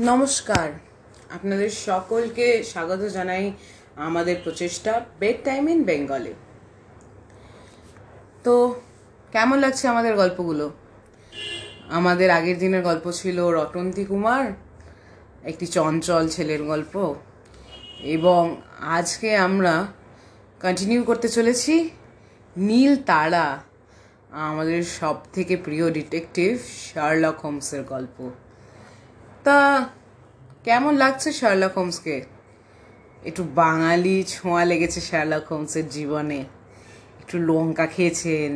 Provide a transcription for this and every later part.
নমস্কার। আপনাদের সকলকে স্বাগত জানাই আমাদের প্রচেষ্টা বেড টাইম ইন বেঙ্গলে তো, কেমন লাগছে আমাদের গল্পগুলো? আমাদের আগের দিনের গল্প ছিল রটন্তী কুমার, একটি চঞ্চল ছেলের গল্প, এবং আজকে আমরা কন্টিনিউ করতে চলেছি নীল তারা, আমাদের সব থেকে প্রিয় ডিটেকটিভ শার্লক হোমসের গল্প। তা কেমন লাগছে শার্লক হোমসকে একটু বাঙালি ছোঁয়া লেগেছে শার্লক হোমসের জীবনে। একটু লঙ্কা খেয়েছেন,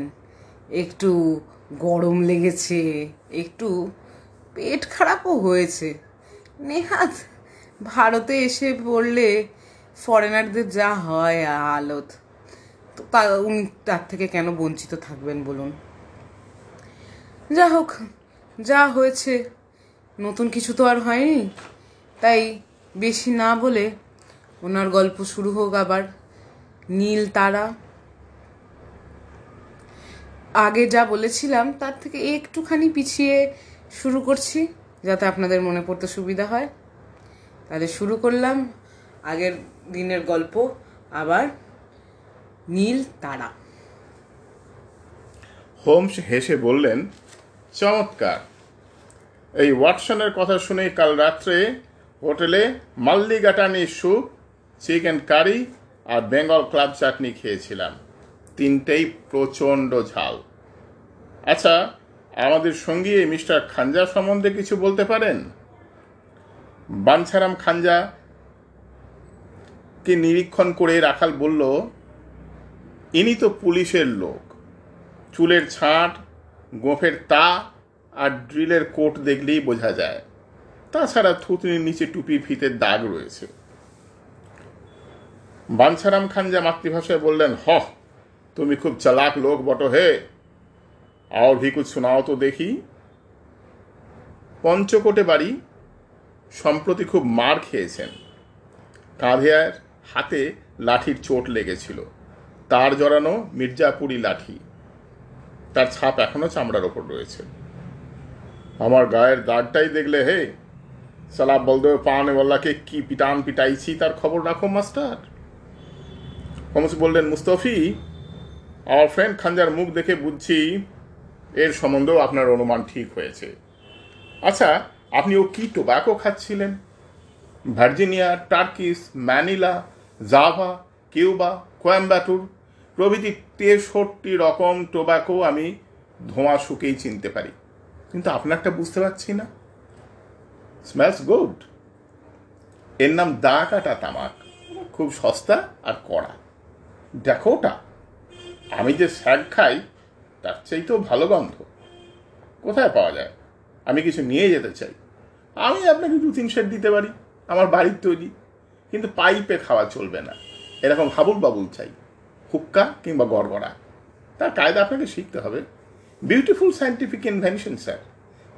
একটু গরম লেগেছে, একটু পেট খারাপও হয়েছে। নেহাত ভারতে এসে পড়লে ফরেনারদের যা হয় হালত তো তা উনি তার থেকে কেন বঞ্চিত থাকবেন বলুন? যা হোক যা হয়েছে নতুন কিছু তো আর হয়নি। তাই বেশি না বলে ওনার গল্প শুরু হোক আবার। নীল তারা। আগে যা বলেছিলাম, তার থেকে একটুখানি পিছিয়ে শুরু করছি, যাতে আপনাদের মনে পড়তে সুবিধা হয়। তাহলে শুরু করলাম আগের দিনের গল্প, আবার নীল তারা। হোমস হেসে বললেন, চমৎকার! এই ওয়াটসনের কথা শুনে কাল রাত্রে হোটেলে মাল্লিগাটানি স্যুপ চিকেন কারি আর বেঙ্গল ক্লাব চাটনি খেয়েছিলাম। তিনটেই প্রচণ্ড ঝাল। আচ্ছা আমাদের সঙ্গী এই মিস্টার খাঞ্জা সম্বন্ধে কিছু বলতে পারেন? বাঞ্ছারাম খাঞ্জা কে নিরীক্ষণ করে রাখাল বলল, ইনি তো পুলিশের লোক। চুলের ছাঁট, গোফের তা আর ড্রিলের কোট দেখলেই বোঝা যায়। তাছাড়া থুতনির নিচে টুপি ফিতের দাগ রয়েছে। বাঞ্ছারাম খান যা মাতৃভাষায় বললেন হ তুমি খুব চালাক লোক বটো হে। আর ভি কুছ শোনাও তো দেখি। পঞ্চকোটে বাড়ি সম্প্রতি খুব মার খেয়েছেন। কাঁধে আর হাতে লাঠির চোট লেগেছিল। তার জড়ানো মির্জাপুরি লাঠি। তার ছাপ এখনও চামড়ার ওপর রয়েছে। আমার গায়ের দাগটাই দেখলে, হে? সালা বলদেব পাওয়ানেওয়াল্লাকে কি পিটান পিটাইছি তার খবর রাখো, মাস্টার। হোমস বললেন, মুস্তফি আমার ফ্রেন্ড খানজার মুখ দেখে বুঝছি এর সম্বন্ধেও আপনার অনুমান ঠিক হয়েছে। আচ্ছা আপনি ও কি tobacco খাচ্ছিলেন? Virginia, Turkish, Manila, Java, Cuba, Coimbatore প্রভৃতি তেষট্টি রকম টোব্যাকো আমি ধোঁয়া শুকেই চিনতে পারি। কিন্তু আপনারটা বুঝতে পারছি না। স্মেলস গুড এর নাম দা কাটা তামাক। খুব সস্তা আর কড়া। দেখো ওটা। আমি যে স্যাগ খাই, তার চেয়ে তো ভালো গন্ধ। কোথায় পাওয়া যায়? আমি কিছু নিয়ে যেতে চাই। আমি আপনাকে দু তিন সেট দিতে পারি, আমার বাড়ির তৈরি। কিন্তু পাইপে খাওয়া চলবে না। এরকম হাবুল বাবুল চাই। হুক্কা কিংবা গড়গড়া। তার কায়দা আপনাকে শিখতে হবে। বিউটিফুল সায়েন্টিফিক ইনভেনশন স্যার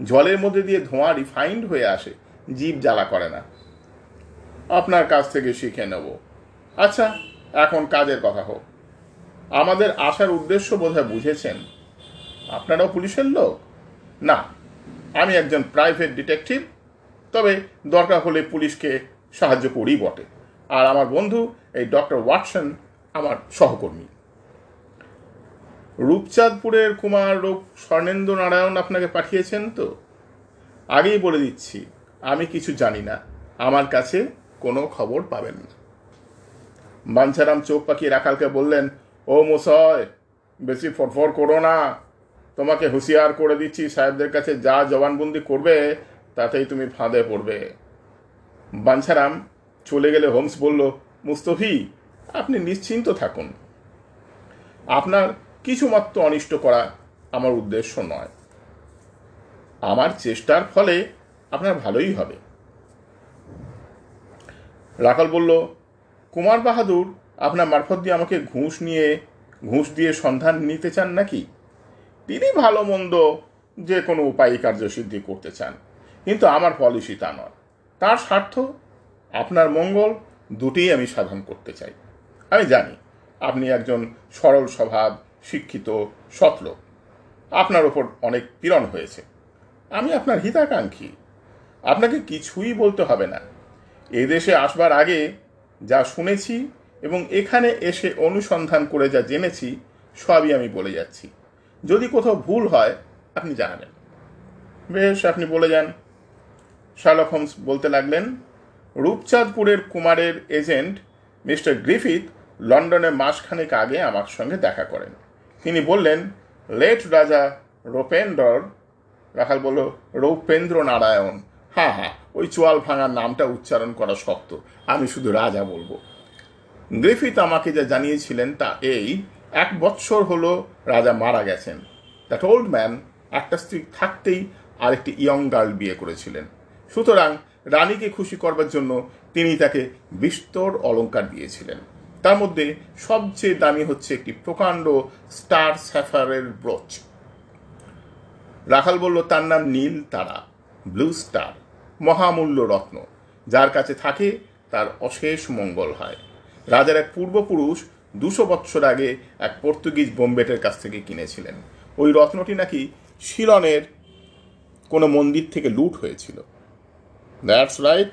জলের মধ্যে দিয়ে ধোঁয়া রিফাইন্ড হয়ে আসে, জীব জ্বালা করে না। আপনার কাছ থেকে শিখে নেব। আচ্ছা এখন কাজের কথা হোক। আমাদের আসার উদ্দেশ্য বোধহয় বুঝেছেন। আপনারাও পুলিশের লোক? না, আমি একজন প্রাইভেট ডিটেকটিভ তবে দরকার হলে পুলিশকে সাহায্য করি বটে। আর আমার বন্ধু, এই ডক্টর ওয়াটসন, আমার সহকর্মী। রূপচাঁদপুরের কুমার রূপ স্বর্ণেন্দু নারায়ণ আপনাকে পাঠিয়েছেন তো? আগেই বলে দিচ্ছি, আমি কিছু জানি না। আমার কাছে কোনো খবর পাবেন না। বাঞ্ছারাম চোখ পাকিয়ে রাখালকে বললেন, ও মোসয় বেশি ফটফট করো না। তোমাকে হুঁশিয়ার করে দিচ্ছি, সাহেবদের কাছে যা জবানবন্দি করবে, তাতেই তুমি ফাঁদে পড়বে। বাঞ্ছারাম চলে গেলে হোমস বলল, মুস্তফি, আপনি নিশ্চিন্ত থাকুন। আপনার কিছুমাত্র অনিষ্ট করা আমার উদ্দেশ্য নয়। আমার চেষ্টার ফলে আপনার ভালোই হবে। রাখাল বলল, কুমার বাহাদুর, আপনার মারফত দিয়ে আমাকে ঘুষ নিয়ে, ঘুষ দিয়ে সন্ধান নিতে চান নাকি? তিনি ভালো মন্দ যে কোনো উপায় কার্যসিদ্ধি করতে চান। কিন্তু আমার পলিসি তা নয়। তার স্বার্থ, আপনার মঙ্গল দুটিই আমি সাধন করতে চাই। আমি জানি, আপনি একজন সরল স্বভাব শিক্ষিত সৎলোক আপনার ওপর অনেক পীড়ন হয়েছে। আমি আপনার হিতাকাঙ্ক্ষী। আপনাকে কিছুই বলতে হবে না। এদেশে আসবার আগে যা শুনেছি এবং এখানে এসে অনুসন্ধান করে যা জেনেছি, সবই আমি বলে যাচ্ছি। যদি কোথাও ভুল হয়, আপনি জানাবেন। বেশ, আপনি বলে যান। শার্লক হোমস বলতে লাগলেন, রূপচাঁদপুরের কুমারের এজেন্ট মিস্টার গ্রিফিথ লন্ডনে মাসখানেক আগে আমার সঙ্গে দেখা করেন। তিনি বললেন, লেট রাজা রোপেন্দ্র রাখাল বলল রৌপেন্দ্র নারায়ণ হ্যাঁ হ্যাঁ ওই চোয়াল ভাঙার নামটা উচ্চারণ করা শক্ত। আমি শুধু রাজা বলব। গ্রিফিথ আমাকে যা জানিয়েছিলেন তা এই, এক বৎসর হলো রাজা মারা গেছেন। দ্যাট ওল্ড ম্যান একটা স্ত্রী থাকতেই আরেকটি ইয়ং গার্ল বিয়ে করেছিলেন। সুতরাং রানীকে খুশি করবার জন্য তিনি তাকে বিস্তর অলংকার দিয়েছিলেন। তার মধ্যে সবচেয়ে দামি হচ্ছে একটি প্রকাণ্ড স্টার স্যাফারের ব্রোচ। রাখাল বলল, তার নাম নীল তারা, ব্লু স্টার, মহামূল্য রত্ন। যার কাছে থাকে, তার অশেষ মঙ্গল হয়। রাজার এক পূর্বপুরুষ দুশো বৎসর আগে এক পর্তুগিজ বোম্বেটের কাছ থেকে কিনেছিলেন। ওই রত্নটি নাকি শিলনের কোনো মন্দির থেকে লুট হয়েছিল। That's right.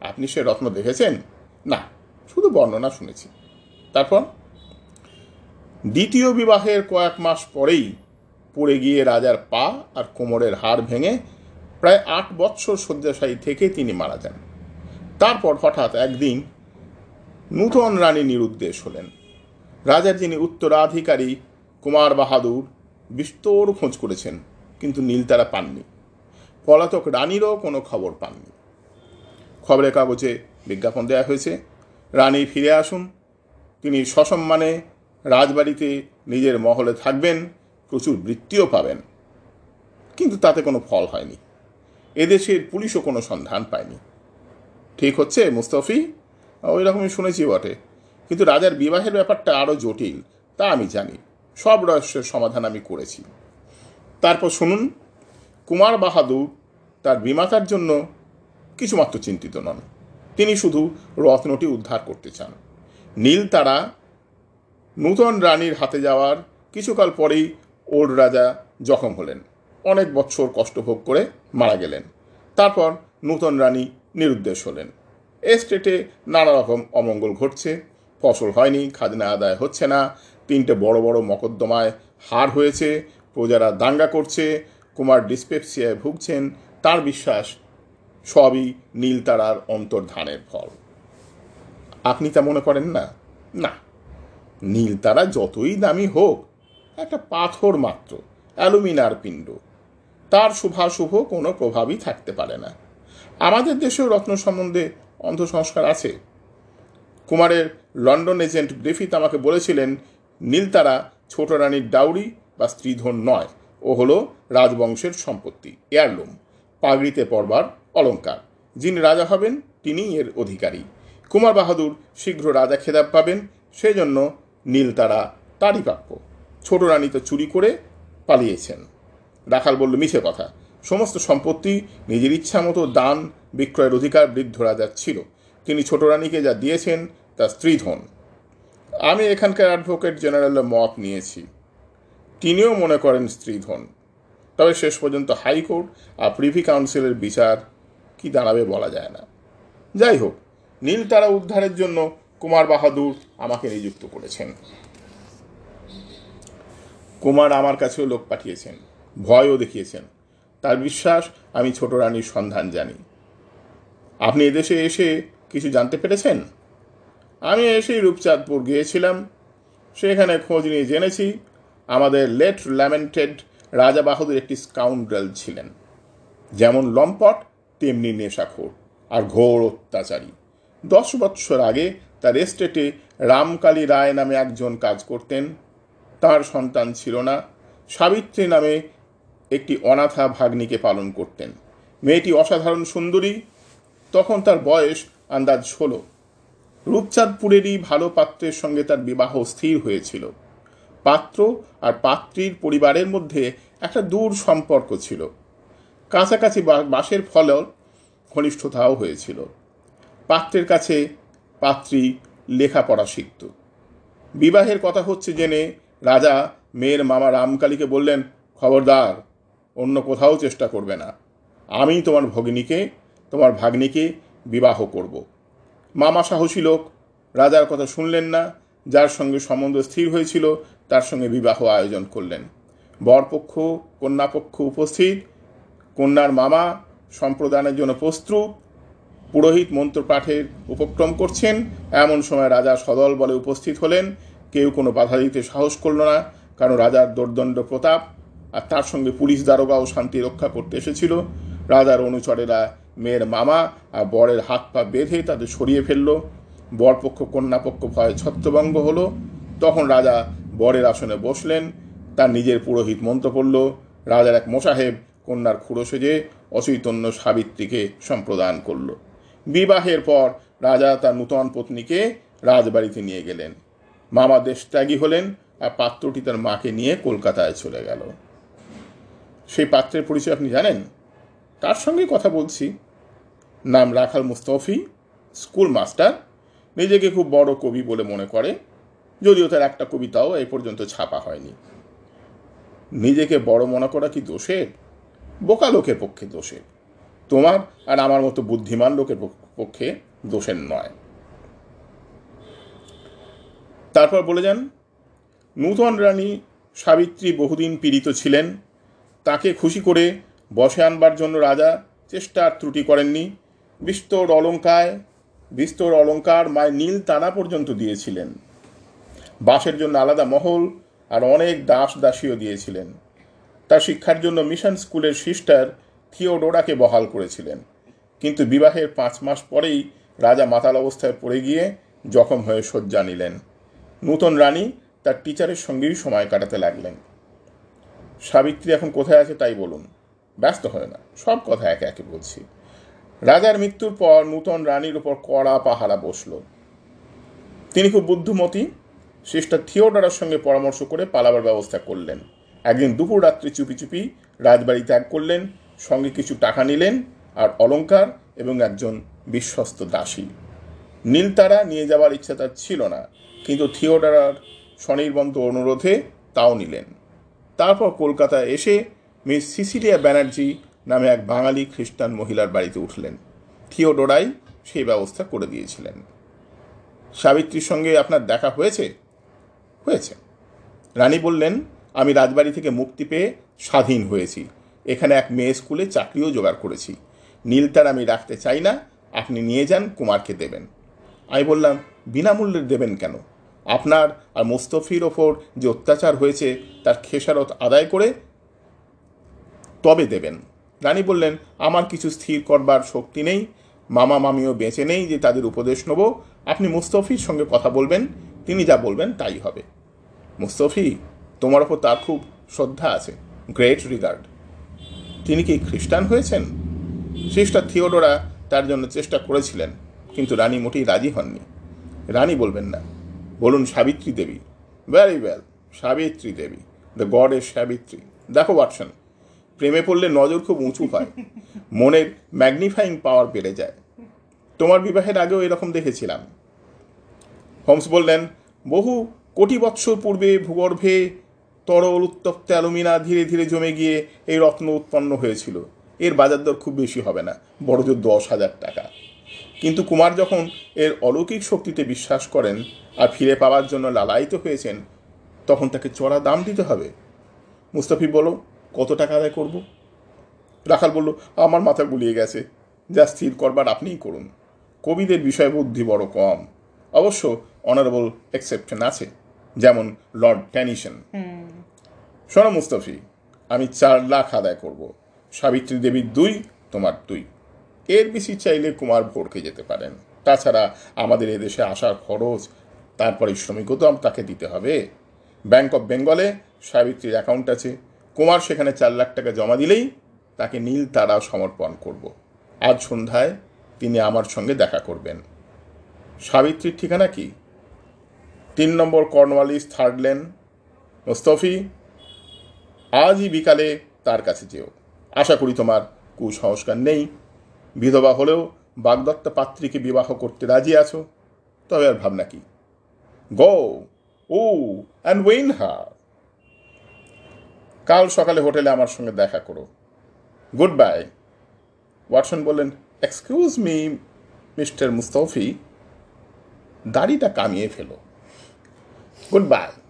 আপনি সে রত্ন দেখেছেন? না, শুধু বর্ণনা শুনেছি। দ্বিতীয় বিবাহের কয়েক মাস পরেই পড়ে গিয়ে রাজার পা আর কোমরের হাড় ভেঙে প্রায় আট বৎসর শয্যাশায়ী থেকে তিনি মারা যান। তারপর হঠাৎ একদিন নূতন রানী নিরুদ্দেশ হলেন। রাজার যিনি উত্তরাধিকারী কুমার বাহাদুর বিস্তর খোঁজ করেছেন, কিন্তু নীল তারা পাননি। পলাতক রানীরও কোনো খবর পাননি। খবরের কাগজে বিজ্ঞাপন দেওয়া হয়েছে। রানী ফিরে আসুন। তিনি সসম্মানে রাজবাড়িতে নিজের মহলে থাকবেন, প্রচুর বৃত্তিও পাবেন। কিন্তু তাতে কোনো ফল হয়নি। এদেশের পুলিশও কোনো সন্ধান পায়নি। ঠিক হচ্ছে, মুস্তফি? ওই রকমই শুনেছি বটে। কিন্তু রাজার বিবাহের ব্যাপারটা আরও জটিল, তা আমি জানি। সব রহস্যের সমাধান আমি করেছি। তারপর শুনুন, কুমার বাহাদুর তার বিমাতার জন্য কিছুমাত্র চিন্তিত নন। তিনি শুধু রত্নটি উদ্ধার করতে চান। নীল তারা নূতন রানীর হাতে যাওয়ার কিছুকাল পরেই ওল্ড রাজা জখম হলেন। অনেক বৎসর কষ্টভোগ করে মারা গেলেন। তারপর নূতন রানী নিরুদ্দেশ হলেন। এস্টেটে নানা রকম অমঙ্গল ঘটছে। ফসল হয়নি, খাজনা আদায় হচ্ছে না, তিনটে বড় বড় মকদ্দমায় হার হয়েছে, প্রজারা দাঙ্গা করছে, কুমার ডিসপেপসিয়ায় ভুগছেন, তার বিশ্বাস সবই নীলতারার অন্তর্ধানের ফল। আপনি তা মনে করেন না? না। নীলতারা যতই দামি হোক, একটা পাথর মাত্র, অ্যালুমিনার পিণ্ড। তার শুভাশুভ কোনো প্রভাবই থাকতে পারে না। আমাদের দেশেও রত্ন সম্বন্ধে অন্ধসংস্কার আছে। কুমারের লন্ডন এজেন্ট গ্রিফিথ আমাকে বলেছিলেন নীলতারা ছোট রানীর ডাউরি বা স্ত্রীধন নয়, ও হলো রাজবংশের সম্পত্তি, এয়ারলুম, পাগড়িতে পড়বার অলঙ্কার যিনি রাজা হবেন, তিনিই এর অধিকারী। কুমার বাহাদুর শীঘ্র রাজা খেতাব পাবেন সেই জন্য নীল তারা তারই প্রাপ্য ছোট রানী তো চুরি করে পালিয়েছেন। রাখাল বলল, মিছে কথা। সমস্ত সম্পত্তি নিজের ইচ্ছা মতো দান, বিক্রয়ের অধিকার বৃদ্ধ রাজার ছিল। তিনি ছোট রানীকে যা দিয়েছেন, তা স্ত্রীধন আমি এখানকার অ্যাডভোকেট জেনারেলের মত নিয়েছি। তিনিও মনে করেন স্ত্রীধন তবে শেষ পর্যন্ত হাইকোর্ট আর প্রিভি কাউন্সিলের বিচার কি দাঁড়াবে বলা যায় না। যাই হোক নীল তারা উদ্ধারের জন্য কুমার বাহাদুর আমাকে নিযুক্ত করেছেন। কুমার আমার কাছেও লোক পাঠিয়েছেন, ভয়ও দেখিয়েছেন। তার বিশ্বাস, আমি ছোট রানীর সন্ধান জানি। আপনি এদেশে এসে কিছু জানতে পেরেছেন? আমি এসেই রূপচাঁদপুর গিয়েছিলাম। সেখানে খোঁজ নিয়ে জেনেছি, আমাদের লেট ল্যামেন্টেড রাজা বাহাদুর একটি স্কাউন্ড্রেল ছিলেন। যেমন লম্পট, তেমনি নেশাখোর আর ঘোর অত্যাচারী। দশ বৎসর আগে তার এস্টেটে রামকালী রায় নামে একজন কাজ করতেন। তার সন্তান ছিল না। সাবিত্রী নামে একটি অনাথা ভাগ্নিকে পালন করতেন। মেয়েটি অসাধারণ সুন্দরী। তখন তার বয়স আন্দাজ ষোলো। রূপচাঁদপুরেরই ভালো পাত্রের সঙ্গে তার বিবাহ স্থির হয়েছিল। পাত্র আর পাত্রীর পরিবারের মধ্যে একটা দূর সম্পর্ক ছিল। কাছাকাছি বাসের ফলেও ঘনিষ্ঠতাও হয়েছিল। পাত্রের কাছে পাত্রী লেখাপড়া শিখত। বিবাহের কথা হচ্ছে জেনে রাজা মেয়ের মামা রামকালীকে বললেন, খবরদার, অন্য কোথাও চেষ্টা করবে না। আমি তোমার ভগ্নীকে, তোমার ভাগ্নিকে বিবাহ করব। মামা সাহসী লোক, রাজার কথা শুনলেন না, যার সঙ্গে সম্বন্ধ স্থির হয়েছিল, তার সঙ্গে বিবাহ আয়োজন করলেন। বরপক্ষ, কন্যাপক্ষ উপস্থিত, কন্যার মামা সম্প্রদানের জন্য প্রস্তুত পুরোহিত মন্ত্রপাঠের উপক্রম করছেন। এমন সময় রাজা সদল বলে উপস্থিত হলেন। কেউ কোনো বাধা দিতে সাহস করল না, কারণ রাজার দোর্দণ্ড প্রতাপ আর তার সঙ্গে পুলিশ দারোগাও শান্তি রক্ষা করতে এসেছিল। রাজার অনুচরেরা মেয়ের মামা আর বরের হাত পা বেঁধে তাদের সরিয়ে ফেলল। বরপক্ষ, কন্যাপক্ষ ভয়ে ছত্রভঙ্গ হলো। তখন রাজা বরের আসনে বসলেন। তার নিজের পুরোহিত মন্ত্র পড়ল। রাজার এক মোসাহেব কন্যার খুঁড়ো সেজে অচৈতন্য সাবিত্রীকে সম্প্রদান করল। বিবাহের পর রাজা তার নূতন পত্নীকে রাজবাড়িতে নিয়ে গেলেন। মামা দেশ ত্যাগী হলেন আর পাত্রটি তার মাকে নিয়ে কলকাতায় চলে গেল। সেই পাত্রের পরিচয় আপনি জানেন? তার সঙ্গে কথা বলছি। নাম রাখাল মুস্তফি, স্কুল মাস্টার। নিজেকে খুব বড় কবি বলে মনে করে, যদিও তার একটা কবিতাও এই পর্যন্ত ছাপা হয়নি। নিজেকে বড় মনে করা কি দোষের? বোকা লোকের পক্ষে দোষের। তোমার আর আমার মতো বুদ্ধিমান লোকের পক্ষে দোষের নয়। তারপর বলে যান, নূতন রানী সাবিত্রী বহুদিন পীড়িত ছিলেন। তাকে খুশি করে বসে আনবার জন্য রাজা চেষ্টা আর ত্রুটি করেননি। বিস্তর অলঙ্কায়, বিস্তর অলঙ্কার মায় নীল তারা পর্যন্ত দিয়েছিলেন। বাসের জন্য আলাদা মহল আর অনেক দাস দাসীও দিয়েছিলেন। তার শিক্ষার জন্য মিশন স্কুলের সিস্টার থিওডোরাকে বহাল করেছিলেন। কিন্তু বিবাহের পাঁচ মাস পরেই রাজা মাতাল অবস্থায় পড়ে গিয়ে জখম হয়ে শয্যা নিলেন। নূতন রানী তার টিচারের সঙ্গেই সময় কাটাতে লাগলেন। সাবিত্রী এখন কোথায় আছে তাই বলুন। ব্যস্ত হয় না, সব কথা একে একে বলছি। রাজার মৃত্যুর পর নূতন রানীর উপর কড়া পাহারা বসল। তিনি খুব বুদ্ধিমতী। সিস্টার থিওডারার সঙ্গে পরামর্শ করে পালাবার ব্যবস্থা করলেন। একদিন দুপুর রাত্রি চুপি চুপি রাজবাড়ি ত্যাগ করলেন। সঙ্গে কিছু টাকা নিলেন আর অলঙ্কার এবং একজন বিশ্বস্ত দাসী। নীলতারা নিয়ে যাওয়ার ইচ্ছা তার ছিল না, কিন্তু থিওডারার স্বনির্বন্ত অনুরোধে তাও নিলেন। তারপর কলকাতায় এসে মিস সিসিলিয়া ব্যানার্জি নামে এক বাঙালি খ্রিস্টান মহিলার বাড়িতে উঠলেন। থিওডোরাই সেই ব্যবস্থা করে দিয়েছিলেন। সাবিত্রীর সঙ্গে আপনার দেখা হয়েছে? হয়েছে। রানী বললেন, আমি রাজবাড়ি থেকে মুক্তি পেয়ে স্বাধীন হয়েছি। এখানে এক মেয়ে স্কুলে চাকরিও জোগাড় করেছি। নীলতার আমি রাখতে চাই না, আপনি নিয়ে যান, কুমারকে দেবেন। আমি বললাম, বিনামূল্যে দেবেন কেন? আপনার আর মোস্তফির ওপর যে অত্যাচার হয়েছে, তার খেসারত আদায় করে তবে দেবেন। রানী বললেন, আমার কিছু স্থির করবার শক্তি নেই, মামা মামিও বেঁচে নেই যে তাদের উপদেশ নেব, আপনি মুস্তফির সঙ্গে কথা বলবেন, তিনি যা বলবেন তাই হবে। মুস্তফি, তোমার ওপর তার খুব শ্রদ্ধা আছে। গ্রেট রিগার্ড তিনি কি খ্রিস্টান হয়েছেন? সিস্টার থিওডোরা তার জন্য চেষ্টা করেছিলেন, কিন্তু রানী মোটেই রাজি হননি। রানী বলবেন না। বলুন Savitri Devi. Very well Savitri Devi. The god এর সাবিত্রী। দেখো, ওয়াটসন, প্রেমে পড়লে নজর খুব উঁচু হয়। মনের ম্যাগনিফাইং পাওয়ার বেড়ে যায়। তোমার বিবাহের আগেও এরকম দেখেছিলাম। হোমস বললেন, বহু কোটি বৎসর পূর্বে ভূগর্ভে তরল উত্তপ্ত অ্যালুমিনা ধীরে ধীরে জমে গিয়ে এই রত্ন উৎপন্ন হয়েছিল। এর বাজার দর খুব বেশি হবে না, বড় জোর দশ হাজার টাকা। কিন্তু কুমার যখন এর অলৌকিক শক্তিতে বিশ্বাস করেন আর ফিরে পাওয়ার জন্য লালায়িত হয়েছেন, তখন তাকে চড়া দাম দিতে হবে। মুস্তাফি বলো কত টাকা আদায় করব? রাখাল বলল, আমার মাথা গুলিয়ে গেছে, যা স্থির করবার আপনিই করুন। কবিদের বিষয় বুদ্ধি বড় কম। অবশ্য অনারেবল এক্সেপশন আছে, যেমন লর্ড ট্যানিশন। শোনো মুস্তফি, আমি চার লাখ আদায় করব। সাবিত্রী দেবীর দুই, তোমার দুই। এর বেশি চাইলে কুমার ভোরকে যেতে পারেন। তাছাড়া আমাদের এদেশে আসার খরচ তার পারিশ্রমিকও তো তাকে দিতে হবে। ব্যাংক অফ বেঙ্গলে সাবিত্রীর অ্যাকাউন্ট আছে। কুমার সেখানে চার লাখ টাকা জমা দিলেই তাকে নীল তারা সমর্পণ করব। আজ সন্ধ্যায় তিনি আমার সঙ্গে দেখা করবেন। সাবিত্রীর ঠিকানা কি? তিন নম্বর কর্নওয়ালিস থার্ড লেন। মোস্তফি আজই বিকালে তার কাছে যেও। আশা করি তোমার কুসংস্কার নেই। বিধবা হলেও বাগদত্তা পাত্রীকে বিবাহ করতে রাজি আছো? তবে আর ভাবনা কি? গো, ও অ্যান্ড ওয়েন হার কাল সকালে হোটেলে আমার সঙ্গে দেখা করো। গুড বাই ওয়াটসন বললেন এক্সকিউজ মি মিস্টার মুস্তফি দাড়িটা কামিয়ে ফেলো। গুড বাই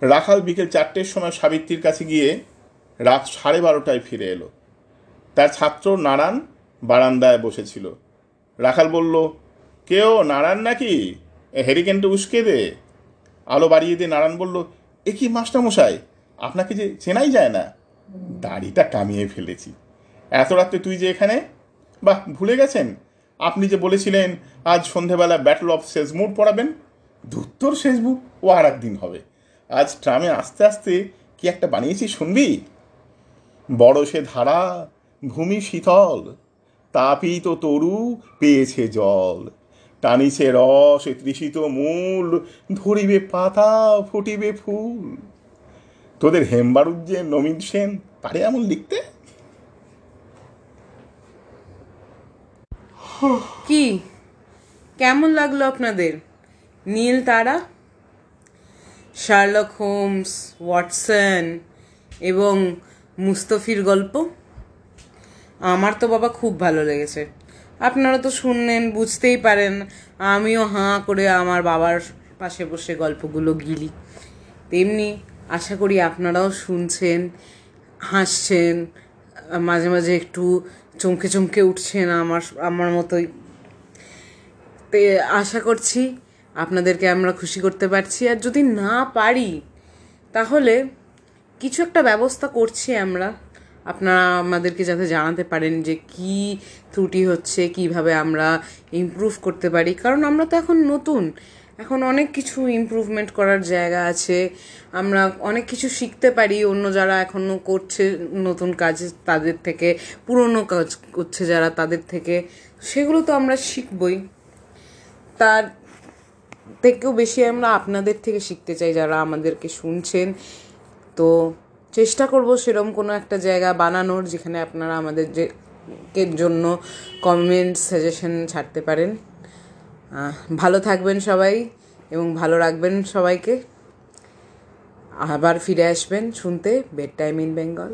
রাখাল বিকেল চারটের সময় সাবিত্রীর কাছে গিয়ে রাত সাড়ে বারোটায় ফিরে এলো। তার ছাত্র নারায়ণ বারান্দায় বসেছিল। রাখাল বলল কেউ নারায়ণ নাকি? হেরিকেনটা উস্কে দে। আলো বাড়িয়ে দিয়ে নারায়ণ বলল, এ কি মাস্টারমশাই? আপনাকে যে চেনাই যায় না। দাড়িটা কামিয়ে ফেলেছি। এত রাত্রে তুই যে এখানে? বাহ, ভুলে গেছেন? আপনি যে বলেছিলেন, আজ সন্ধেবেলা ব্যাটল অফ শেষমুর পড়াবেন ধুত্তর শেষবুক ও আর একদিন হবে। আজ ট্রামে আস্তে আস্তে কি একটা বানিয়েছি শুনবি? বড় সে ধারা, ভূমি শীতল, তাপিত তরু পেয়েছে জল। টানিছে রস তৃষিত মূল, ধরিবে পাতা, ফুটিবে ফুল। তোদের হেমবারুদ যে নমিত সেন পারে এমন লিখতে? কি? কেমন লাগল আপনাদের? নীল তারা? শার্লক হোমস, ওয়াটসন এবং মুস্তফির গল্প। আমার তো বাবা খুব ভালো লেগেছে। আপনারা তো শুনলেন, বুঝতেই পারেন, আমিও হাঁ করে আমার বাবার পাশে বসে গল্পগুলো গিলি। তেমনি আশা করি আপনারাও শুনছেন, হাসছেন, মাঝে মাঝে একটু চমকে চমকে উঠছেন আমার আমার মতোই। আশা করছি আপনাদেরকে আমরা খুশি করতে পারছি। আর যদি না পারি, তাহলে কিছু একটা ব্যবস্থা করছি আমরা। আপনারা আমাদেরকে যাতে জানাতে পারেন যে কি ত্রুটি হচ্ছে, কীভাবে আমরা ইমপ্রুভ করতে পারি। কারণ আমরা তো এখন নতুন। এখন অনেক কিছু ইমপ্রুভমেন্ট করার জায়গা আছে। আমরা অনেক কিছু শিখতে পারি। অন্য যারা এখনও করছে নতুন কাজ, তাদের থেকে, পুরনো কাজ করছে যারা, তাদের থেকে। সেগুলো তো আমরা শিখবই। তার থেকেও বেশি আমরা আপনাদের থেকে শিখতে চাই যারা আমাদেরকে শুনছেন। তো চেষ্টা করব সেরকম কোনো একটা জায়গা বানানোর যেখানে আপনারা আমাদের যে জন্য কমেন্ট সাজেশন ছাড়তে পারেন। ভালো থাকবেন সবাই এবং ভালো রাখবেন সবাইকে। আবার ফিরে আসবেন শুনতে বেড টাইম ইন বেঙ্গল।